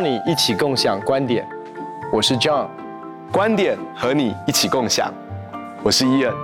邀你一起共享观点，我是 John，观点和你一起共享，我是 Ian。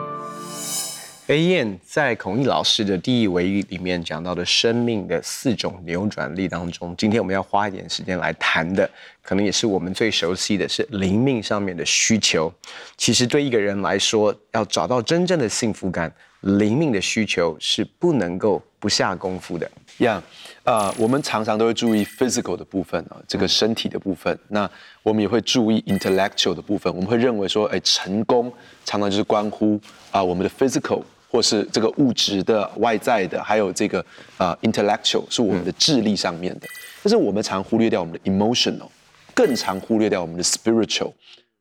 Ian 在孔毅老师的第一维语里面讲到的生命的四种扭转力当中，今天我们要花一点时间来谈的，可能也是我们最熟悉的是灵命上面的需求。其实对一个人来说，要找到真正的幸福感，灵命的需求是不能够不下功夫的。呀，啊，我们常常都会注意 physical 的部分啊，这个身体的部分。那我们也会注意 intellectual 的部分。我们会认为说，哎，成功常常就是关乎啊我们的 physical。或是这个物质的外在的，还有这个啊、uh, intellectual 是我们的智力上面的，但是我们常忽略掉我们的 emotional，更常忽略掉我们的 spiritual。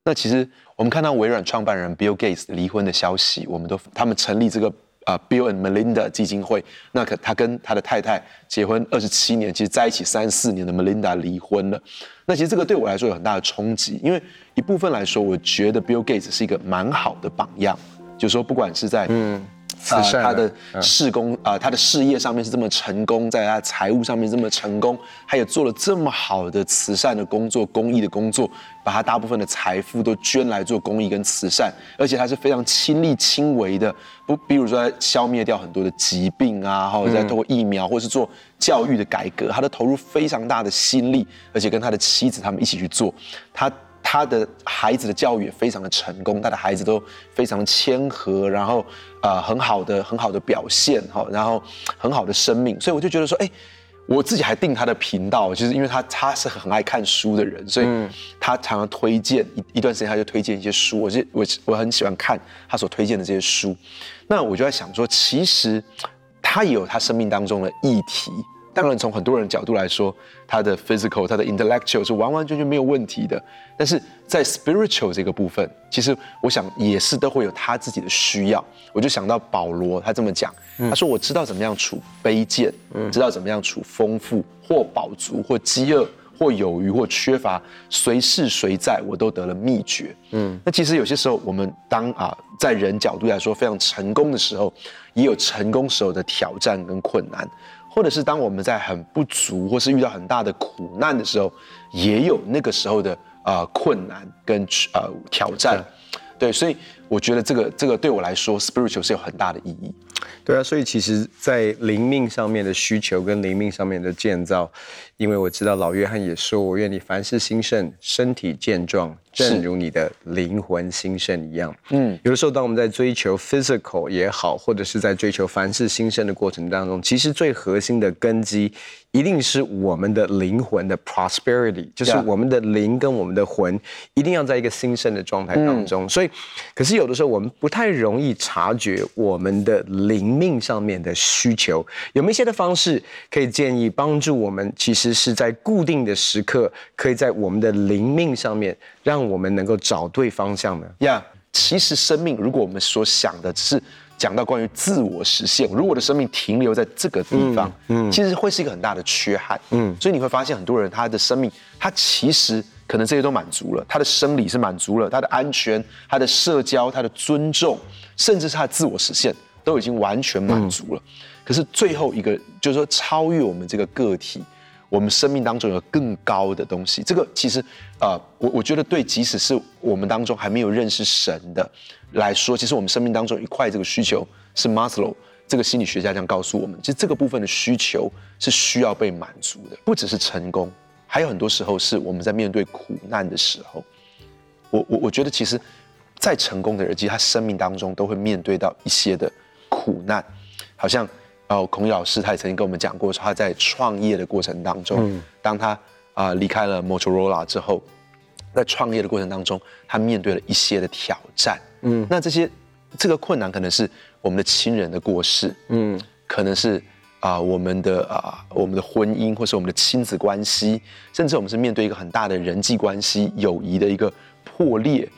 那其实我们看到微软创办人 Bill Gates 离婚的消息，我们都他们成立这个啊、Bill and Melinda 基金会，那可他跟他的太太结婚二十七年，其实在一起三四年的 Melinda 离婚了。那其实这个对我来说有很大的冲击，因为一部分来说，我觉得 Bill Gates 是一个蛮好的榜样，就是说不管是在嗯。啊、呃，他的事工啊、呃，他的事业上面是这么成功，在他财务上面这么成功，他也做了这么好的慈善的工作、公益的工作，把他大部分的财富都捐来做公益跟慈善，而且他是非常亲力亲为的，不，比如说消灭掉很多的疾病啊，或者在通过疫苗，或是做教育的改革，他都投入非常大的心力，而且跟他的妻子他们一起去做，他。他的孩子的教育也非常的成功，他的孩子都非常谦和，然后啊、呃、很好的很好的表现哈，然后很好的生命，所以我就觉得说，哎，我自己还订他的频道，就是因为他他是很爱看书的人，所以他常常推荐一一段时间他就推荐一些书，我就我我很喜欢看他所推荐的这些书，那我就在想说，其实他也有他生命当中的议题。当然，从很多人的角度来说，他的 physical、他的 intellectual 是完完全全没有问题的。但是在 spiritual 这个部分，其实我想也是都会有他自己的需要。我就想到保罗，他这么讲，他说：“我知道怎么样处卑贱，知道怎么样处丰富，或饱足，或饥饿，或有余，或缺乏，随事随在，我都得了秘诀。”嗯，那其实有些时候，我们当啊，在人角度来说非常成功的时候，也有成功时候的挑战跟困难。或者是当我们在很不足，或是遇到很大的苦难的时候，也有那个时候的啊、呃、困难跟呃挑战，对，所以我觉得这个这个对我来说，spiritual 是有很大的意义。对啊，所以其实，在灵命上面的需求跟灵命上面的建造，因为我知道老约翰也说，我愿你凡事兴盛，身体健壮。正如你的灵魂兴盛一样，嗯，有的时候当我们在追求 physical 也好，或者是在追求凡事兴盛的过程当中，其实最核心的根基一定是我们的灵魂的 prosperity，就是我们的灵跟我们的魂一定要在一个兴盛的状态当中。所以，可是有的时候我们不太容易察觉我们的灵命上面的需求，有没有一些的方式可以建议帮助我们？其实是在固定的时刻，可以在我们的灵命上面让。我们能够找对方向呢？呀，其实生命，如果我们所想的是讲到关于自我实现，如果我的生命停留在这个地方，嗯，嗯，其实会是一个很大的缺憾，嗯，所以你会发现很多人他的生命，他其实可能这些都满足了，他的生理是满足了，他的安全、他的社交、他的尊重，甚至是他的自我实现，都已经完全满足了。嗯，可是最后一个，就是说超越我们这个个体。我们生命当中有更高的东西，这个其实，呃，我我觉得对，即使是我们当中还没有认识神的来说，其实我们生命当中一块这个需求是 Maslow 这个心理学家这样告诉我们，其实这个部分的需求是需要被满足的，不只是成功，还有很多时候是我们在面对苦难的时候，我我我觉得其实，再成功的人，其实他生命当中都会面对到一些的苦难，好像。哦，孔毅老师他也曾经跟我们讲过，说他在创业的过程当中，嗯、当他啊离开了 Motorola 之后，在创业的过程当中，他面对了一些的挑战。嗯，那这些这个困难可能是我们的亲人的过世，嗯，可能是啊、呃、我们的啊、呃、我们的婚姻，或是我们的亲子关系，甚至我们是面对一个很大的人际关系、友谊的一个破裂，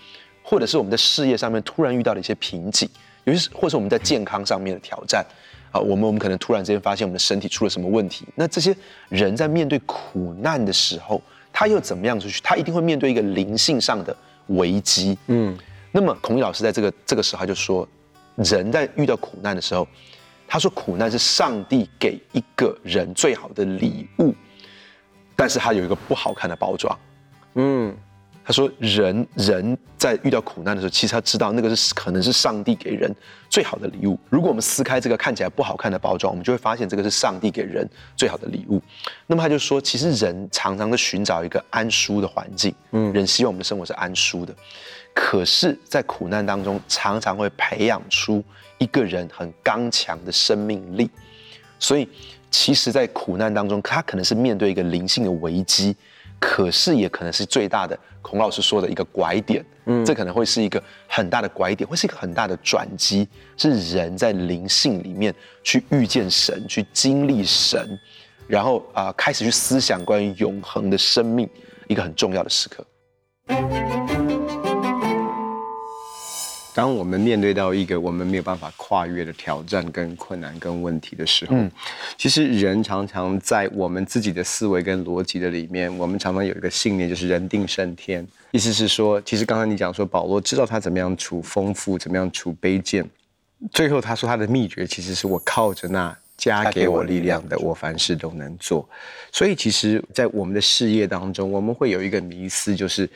或者是我们的事业上面突然遇到了一些瓶颈，尤其是或是我们在健康上面的挑战。啊，我们我们可能突然之间发现我们的身体出了什么问题。那这些人在面对苦难的时候，他又怎么样出去？他一定会面对一个灵性上的危机。嗯，那么孔毅老师在这个这个时候他就说，人在遇到苦难的时候，他说苦难是上帝给一个人最好的礼物。但是他有一个不好看的包装。嗯，他说人人在遇到苦难的时候，其实他知道那个是可能是上帝给人最好的礼物。如果我们撕开这个看起来不好看的包装，我们就会发现这个是上帝给人最好的礼物。那么他就说，其实人常常的寻找一个安舒的环境，嗯，人希望我们的生活是安舒的，可是，在苦难当中，常常会培养出一个人很刚强的生命力。所以，其实，在苦难当中，他可能是面对一个灵性的危机。可是也可能是最大的孔老师说的一个拐点，嗯，这可能会是一个很大的拐点，会是一个很大的转机，是人在灵性里面去遇见神，去经历神，然后啊、呃、开始去思想关于永恒的生命，一个很重要的时刻。当我们面对到一个我们没有办法跨越的挑战、跟困难、跟问题的时候，嗯，其实人常常在我们自己的思维跟逻辑的里面，我们常常有一个信念，就是人定胜天。意思是说，其实刚才你讲说保罗知道他怎么样处丰富，怎么样处卑贱，最后他说他的秘诀其实是我靠着那加给我力量的，我凡事都能做。所以，其实，在我们的事业当中，我们会有一个迷思，就是。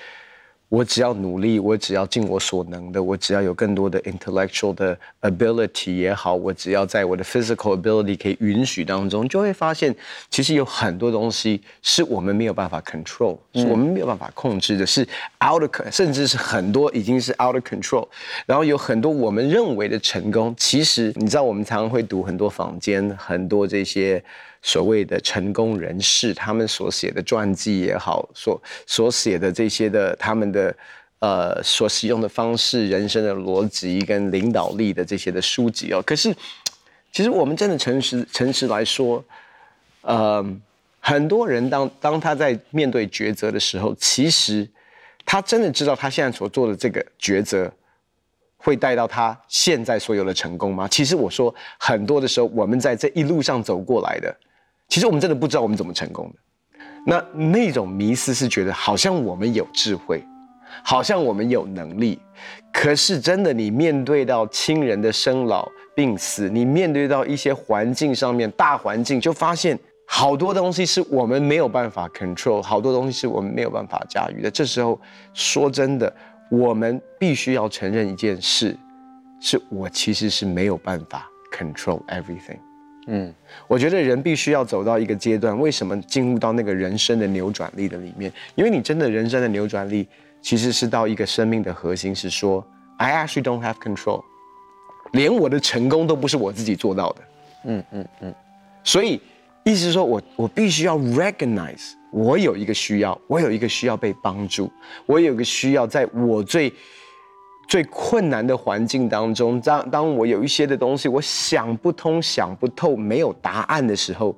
我只要努力，我只要尽我所能的，我只要有更多的 intellectual 的 ability 也好，我只要在我的 physical ability 可以允许当中，就会发现其实有很多东西是我们没有办法 control，是我们没有办法控制的，是 out of，甚至是很多已经是 out of control。然后有很多我们认为的成功，其实你知道，我们常常会读很多坊间，很多这些。所谓的成功人士，他们所写的传记也好，所所写的这些的他们的呃所使用的方式、人生的逻辑跟领导力的这些的书籍哦，可是其实我们真的诚实诚实来说，呃，很多人当当他在面对抉择的时候，其实他真的知道他现在所做的这个抉择会带到他现在所有的成功吗？其实我说很多的时候，我们在这一路上走过来的。其实我们真的不知道我们怎么成功的，那那种迷思是觉得好像我们有智慧，好像我们有能力，可是真的你面对到亲人的生老病死，你面对到一些环境上面大环境，就发现好多东西是我们没有办法 control，好多东西是我们没有办法驾驭的。这时候说真的，我们必须要承认一件事，是我其实是没有办法 control everything。嗯，我觉得人必须要走到一个阶段，为什么进入到那个人生的扭转力的里面？因为你真的人生的扭转力，其实是到一个生命的核心，是说 I actually don't have control，连我的成功都不是我自己做到的。嗯嗯嗯，所以意思是说我我必须要 recognize，我有一个需要，我有一个需要被帮助，我有一个需要在我最。最困难的环境当中，当当我有一些的东西我想不通、想不透、没有答案的时候，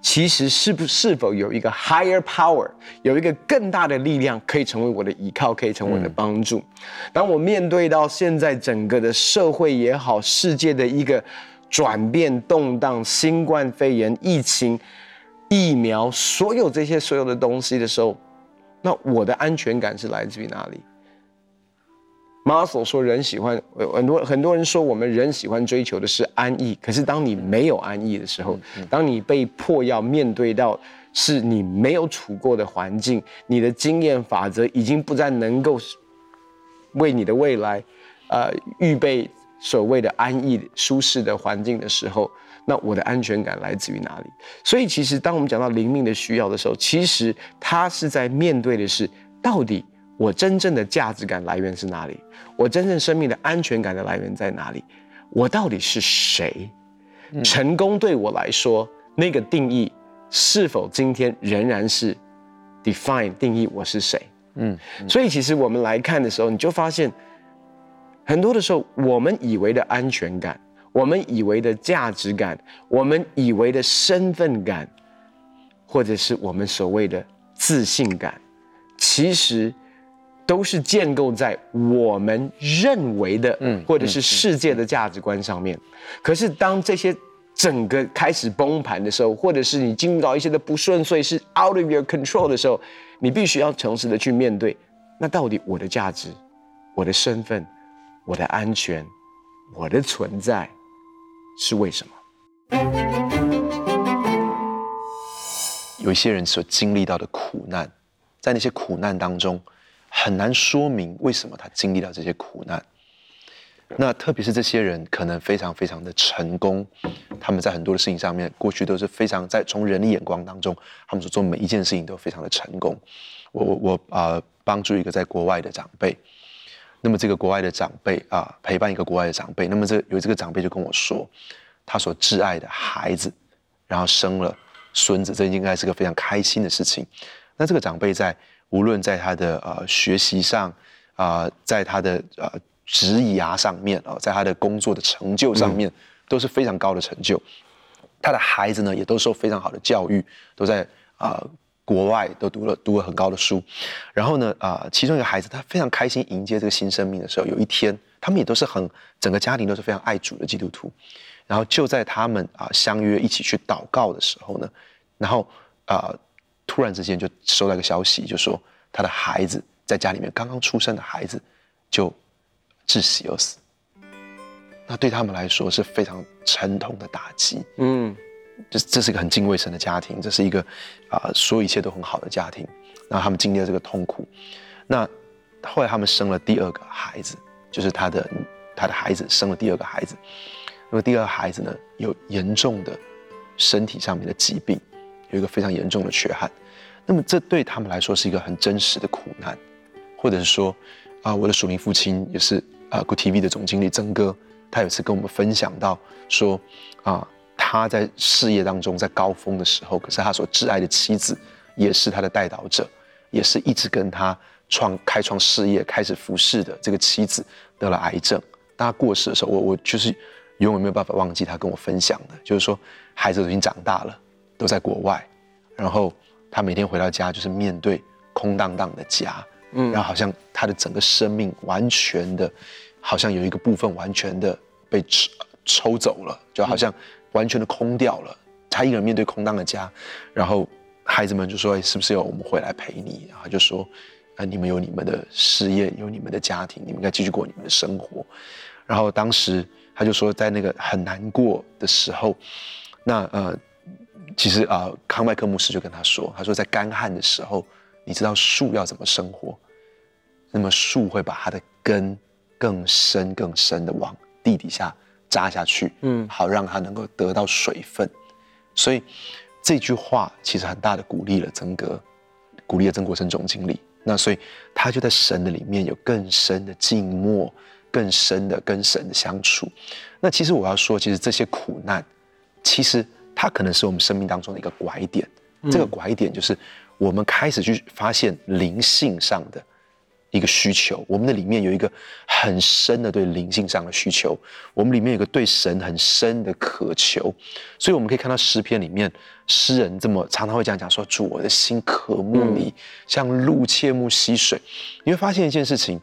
其实是不是否有一个 higher power，有一个更大的力量可以成为我的依靠，可以成为我的帮助？嗯。当我面对到现在整个的社会也好，世界的一个转变动荡，新冠肺炎疫情、疫苗，所有这些所有的东西的时候，那我的安全感是来自于哪里？马斯洛说：“人喜欢很多很多人说，我们人喜欢追求的是安逸。可是当你没有安逸的时候，当你被迫要面对到是你没有处过的环境，你的经验法则已经不再能够为你的未来，呃，预备所谓的安逸舒适的环境的时候，那我的安全感来自于哪里？所以，其实当我们讲到灵命的需要的时候，其实他是在面对的是到底。”我真正的价值感来源是哪里？我真正生命的安全感的来源在哪里？我到底是谁？成功对我来说，那个定义是否今天仍然是 define 定义我是谁？嗯，所以其实我们来看的时候，你就发现很多的时候，我们以为的安全感，我们以为的价值感，我们以为的身份感，或者是我们所谓的自信感，其实。都是建构在我们认为的，嗯，或者是世界的价值观上面。可是当这些整个开始崩盘的时候，或者是你进入到一些的不顺遂，是 out of your control 的时候，你必须要诚实的去面对。那到底我的价值、我的身份、我的安全、我的存在是为什么？有一些人所经历到的苦难，在那些苦难当中，很难说明为什么他经历了这些苦难。那特别是这些人可能非常非常的成功，他们在很多的事情上面，过去都是非常在从人的眼光当中，他们所做每一件事情都非常的成功。我我我啊、帮助一个在国外的长辈，那么这个国外的长辈啊、陪伴一个国外的长辈，那么这有这个长辈就跟我说，他所挚爱的孩子，然后生了孙子，这应该是个非常开心的事情。那这个长辈在无论在他的呃学习上啊、呃，在他的呃。职涯上面啊，在他的工作的成就上面都是非常高的成就。他的孩子呢，也都受非常好的教育，都在啊、呃、国外都读了读了很高的书。然后呢，啊、呃，其中一个孩子他非常开心迎接这个新生命的时候，有一天他们也都是很整个家庭都是非常爱主的基督徒。然后就在他们啊、呃、相约一起去祷告的时候呢，然后啊、呃、突然之间就收到一个消息，就说他的孩子在家里面刚刚出生的孩子就。窒息而死，那对他们来说是非常沉痛的打击。嗯，这这是一个很敬畏神的家庭，这是一个啊、呃，所有一切都很好的家庭。那他们经历了这个痛苦，那后来他们生了第二个孩子，就是他的他的孩子生了第二个孩子。那么第二个孩子呢，有严重的身体上面的疾病，有一个非常严重的缺憾。那么这对他们来说是一个很真实的苦难，或者是说。啊，我的署名父亲也是啊，Good TV 的总经理曾哥，他有次跟我们分享到说，啊，他在事业当中在高峰的时候，可是他所挚爱的妻子也是他的代导者，也是一直跟他创开创事业、开始服侍的这个妻子得了癌症。当他过世的时候，我我就是永远没有办法忘记他跟我分享的，就是说孩子都已经长大了，都在国外，然后他每天回到家就是面对空荡荡的家。嗯，然后好像他的整个生命完全的，好像有一个部分完全的被抽抽走了，就好像完全的空掉了。他一个人面对空荡的家，然后孩子们就说：“哎，是不是要我们回来陪你？”然后就说：“啊，你们有你们的事业，有你们的家庭，你们应该继续过你们的生活。”然后当时他就说，在那个很难过的时候，那呃，其实啊、呃，康麦克牧师就跟他说：“他说在干旱的时候。”你知道树要怎么生活？那么树会把它的根更深、更深的往地底下扎下去，嗯，好让它能够得到水分。所以这句话其实很大的鼓励了曾哥，鼓励了曾国城总经理。那所以他就在神的里面有更深的静默，更深的跟神的相处。那其实我要说，其实这些苦难，其实它可能是我们生命当中的一个拐点。这个拐点就是。我们开始去发现灵性上的一个需求，我们的里面有一个很深的对灵性上的需求，我们里面有个对神很深的渴求，所以我们可以看到诗篇里面诗人这么常常会这样讲说：“主，我的心渴慕你，像鹿切慕溪水。”你会发现一件事情，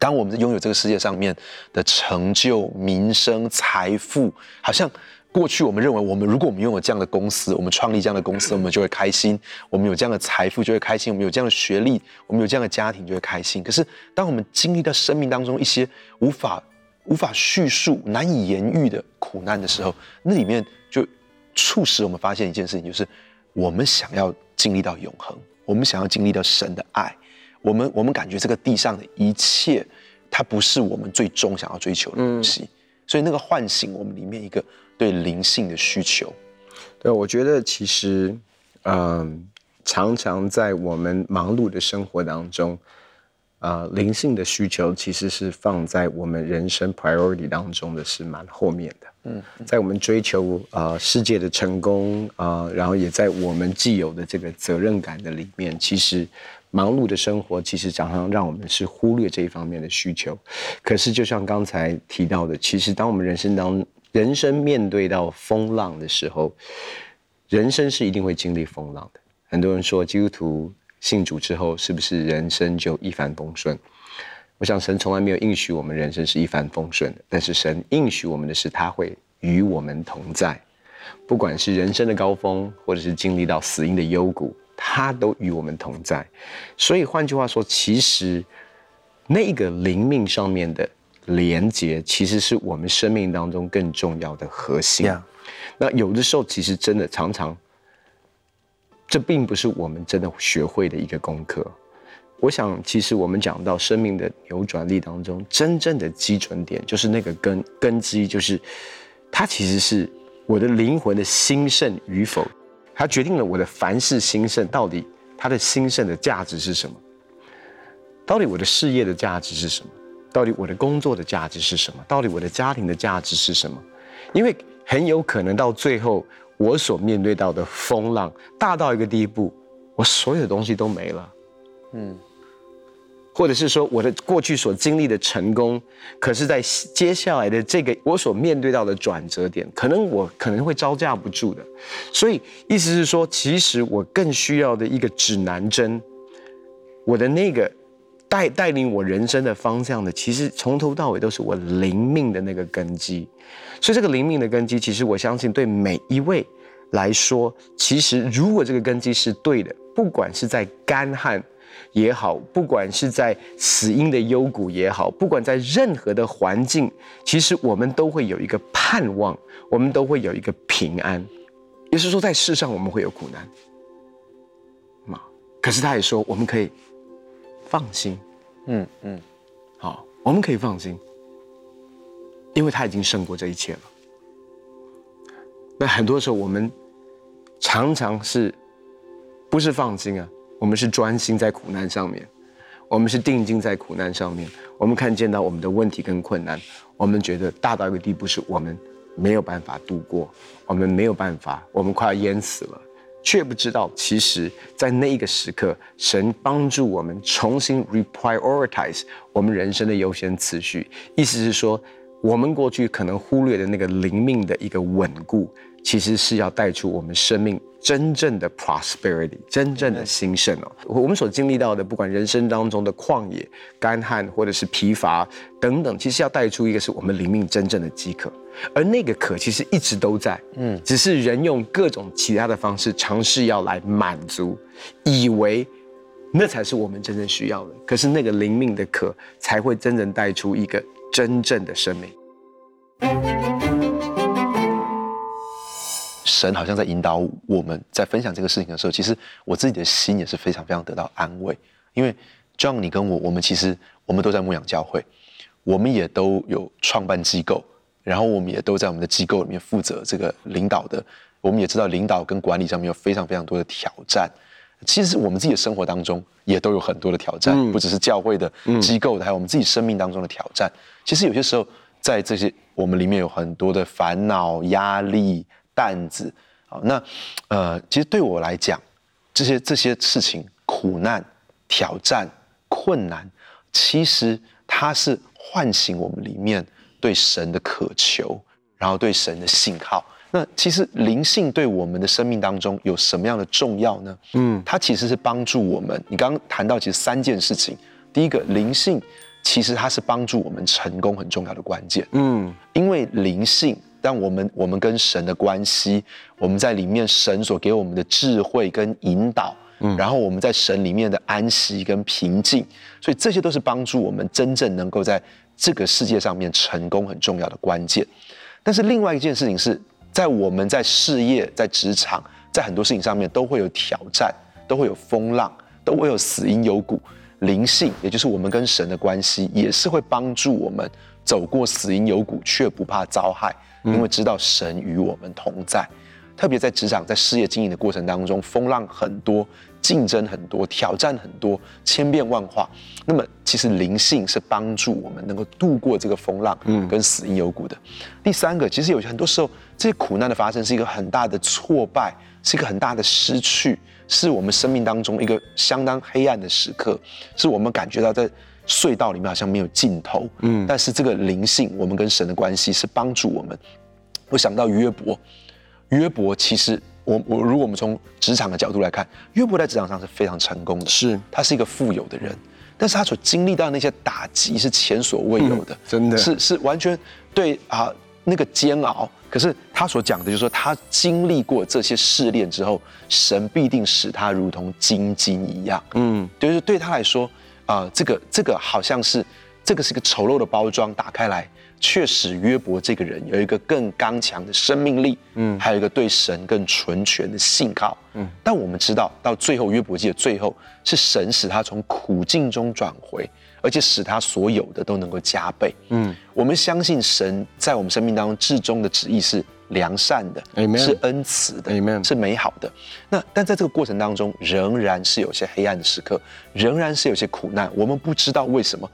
当我们拥有这个世界上面的成就、名声、财富，好像。过去我们认为，我们如果我们拥有这样的公司，我们创立这样的公司，我们就会开心；我们有这样的财富就会开心；我们有这样的学历，我们有这样的家庭就会开心。可是，当我们经历到生命当中一些无法无法叙述、难以言喻的苦难的时候，那里面就促使我们发现一件事情，就是我们想要经历到永恒，我们想要经历到神的爱，我们我们感觉这个地上的一切，它不是我们最终想要追求的东西。所以那个唤醒我们里面一个对灵性的需求，对，我觉得其实，嗯、呃，常常在我们忙碌的生活当中，啊、呃，灵性的需求其实是放在我们人生 priority 当中的是蛮后面的。嗯，在我们追求啊、呃、世界的成功啊、呃，然后也在我们既有的这个责任感的里面，其实。忙碌的生活其实常常让我们是忽略这一方面的需求。可是，就像刚才提到的，其实当我们人生当人生面对到风浪的时候，人生是一定会经历风浪的。很多人说，基督徒信主之后，是不是人生就一帆风顺？我想，神从来没有应许我们人生是一帆风顺的。但是，神应许我们的是，他会与我们同在，不管是人生的高峰，或者是经历到死荫的幽谷。他都与我们同在，所以换句话说，其实那个灵命上面的连接，其实是我们生命当中更重要的核心。Yeah. 那有的时候，其实真的常常这并不是我们真的学会的一个功课。我想，其实我们讲到生命的扭转力当中，真正的基准点就是那个根根基，就是它其实是我的灵魂的兴盛与否，它决定了我的凡事兴盛到底它的兴盛的价值是什么，到底我的事业的价值是什么，到底我的工作的价值是什么，到底我的家庭的价值是什么？因为很有可能到最后，我所面对到的风浪大到一个地步，我所有的东西都没了，嗯。或者是说我的过去所经历的成功，可是，在接下来的这个我所面对到的转折点，可能我可能会招架不住的。所以意思是说，其实我更需要的一个指南针，我的那个带带领我人生的方向的，其实从头到尾都是我灵命的那个根基。所以这个灵命的根基，其实我相信对每一位来说，其实如果这个根基是对的，不管是在干旱。也好，不管是在死荫的幽谷也好，不管在任何的环境，其实我们都会有一个盼望，我们都会有一个平安。也是说，在世上我们会有苦难，嘛？可是他也说，我们可以放心，嗯嗯，好，我们可以放心，因为他已经胜过这一切了。那很多时候我们常常是不是放心啊？我们是专心在苦难上面，我们是定睛在苦难上面。我们看见到我们的问题跟困难，我们觉得大到一个地步，是我们没有办法度过，我们没有办法，我们快要淹死了，却不知道，其实，在那一个时刻，神帮助我们重新 reprioritize 我们人生的优先次序。意思是说，我们过去可能忽略的那个灵命的一个稳固。其实是要带出我们生命真正的 prosperity，真正的兴盛哦。我们所经历到的，不管人生当中的旷野、干旱，或者是疲乏等等，其实要带出一个是我们灵命真正的饥渴，而那个渴其实一直都在，嗯，只是人用各种其他的方式尝试要来满足，以为那才是我们真正需要的。可是那个灵命的渴才会真正带出一个真正的生命。神好像在引导我们，在分享这个事情的时候，其实我自己的心也是非常非常得到安慰。因为 John，你跟我，我们其实我们都在牧养教会，我们也都有创办机构，然后我们也都在我们的机构里面负责这个领导的。我们也知道领导跟管理上面有非常非常多的挑战。其实我们自己的生活当中也都有很多的挑战，不只是教会的机构的，还有我们自己生命当中的挑战。其实有些时候在这些我们里面有很多的烦恼、压力。担子，好，那呃，其实对我来讲，这些这些事情，苦难、挑战、困难，其实它是唤醒我们里面对神的渴求，然后对神的信号。那其实灵性对我们的生命当中有什么样的重要呢？嗯，它其实是帮助我们。你刚刚谈到其实三件事情，第一个，灵性其实它是帮助我们成功很重要的关键。嗯，因为灵性。让我们我们跟神的关系，我们在里面神所给我们的智慧跟引导，嗯，然后我们在神里面的安息跟平静，所以这些都是帮助我们真正能够在这个世界上面成功很重要的关键。但是另外一件事情是在我们在事业、在职场、在很多事情上面都会有挑战，都会有风浪，都会有死因有谷。灵性，也就是我们跟神的关系，也是会帮助我们走过死荫有谷，却不怕遭害。因为知道神与我们同在，特别在职场、在事业经营的过程当中，风浪很多，竞争很多，挑战很多，千变万化。那么，其实灵性是帮助我们能够度过这个风浪，嗯，跟死荫幽谷的。第三个，其实有很多时候，这些苦难的发生是一个很大的挫败，是一个很大的失去，是我们生命当中一个相当黑暗的时刻，是我们感觉到在。隧道里面好像没有尽头，嗯，但是这个灵性，我们跟神的关系是帮助我们。我想到约伯，约伯其实我我如果我们从职场的角度来看，约伯在职场上是非常成功的，是。他是一个富有的人，但是他所经历到那些打击是前所未有的，嗯、真的。是是完全对啊那个煎熬。可是他所讲的就是说，他经历过这些试炼之后，神必定使他如同金金一样，嗯，就是对他来说。啊、呃，这个这个好像是这个是一个丑陋的包装，打开来却使约伯这个人有一个更刚强的生命力，嗯，还有一个对神更纯全的信靠，嗯。但我们知道，到最后约伯记的最后，是神使他从苦境中转回，而且使他所有的都能够加倍，嗯。我们相信神在我们生命当中至终的旨意是良善的，Amen. 是恩慈的，Amen. 是美好的。那但在这个过程当中，仍然是有些黑暗的时刻，仍然是有些苦难。我们不知道为什么，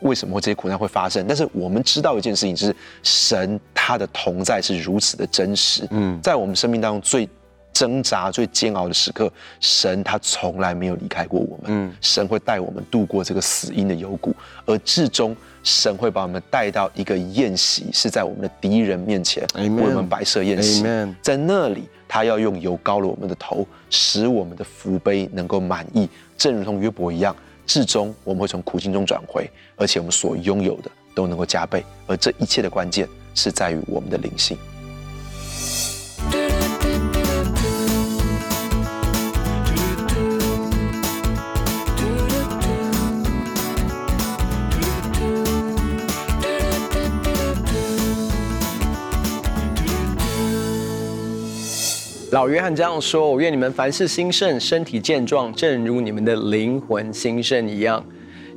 为什么这些苦难会发生。但是我们知道一件事情，就是神他的同在是如此的真实。嗯，在我们生命当中最挣扎、最煎熬的时刻，神他从来没有离开过我们。嗯，神会带我们度过这个死荫的幽谷，而至终。神会把我们带到一个宴席，是在我们的敌人面前为我们摆设宴席。在那里，他要用油膏了我们的头，使我们的福杯能够满意，正如同约伯一样。至终我们会从苦境中转回，而且我们所拥有的都能够加倍。而这一切的关键是在于我们的灵性。老约翰这样说：“我愿你们凡事兴盛，身体健壮，正如你们的灵魂兴盛一样。”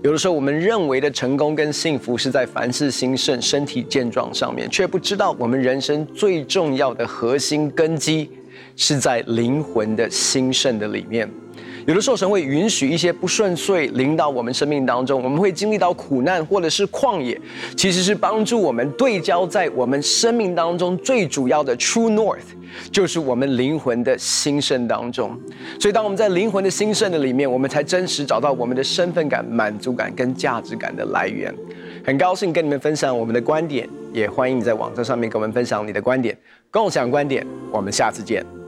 有的时候，我们认为的成功跟幸福是在凡事兴盛、身体健壮上面，却不知道我们人生最重要的核心根基是在灵魂的兴盛的里面。有的时候，神会允许一些不顺遂临到我们生命当中，我们会经历到苦难或者是旷野，其实是帮助我们对焦在我们生命当中最主要的 True North，就是我们灵魂的兴盛当中。所以，当我们在灵魂的兴盛的里面，我们才真实找到我们的身份感、满足感跟价值感的来源。很高兴跟你们分享我们的观点，也欢迎你在网站上面跟我们分享你的观点，共享观点。我们下次见。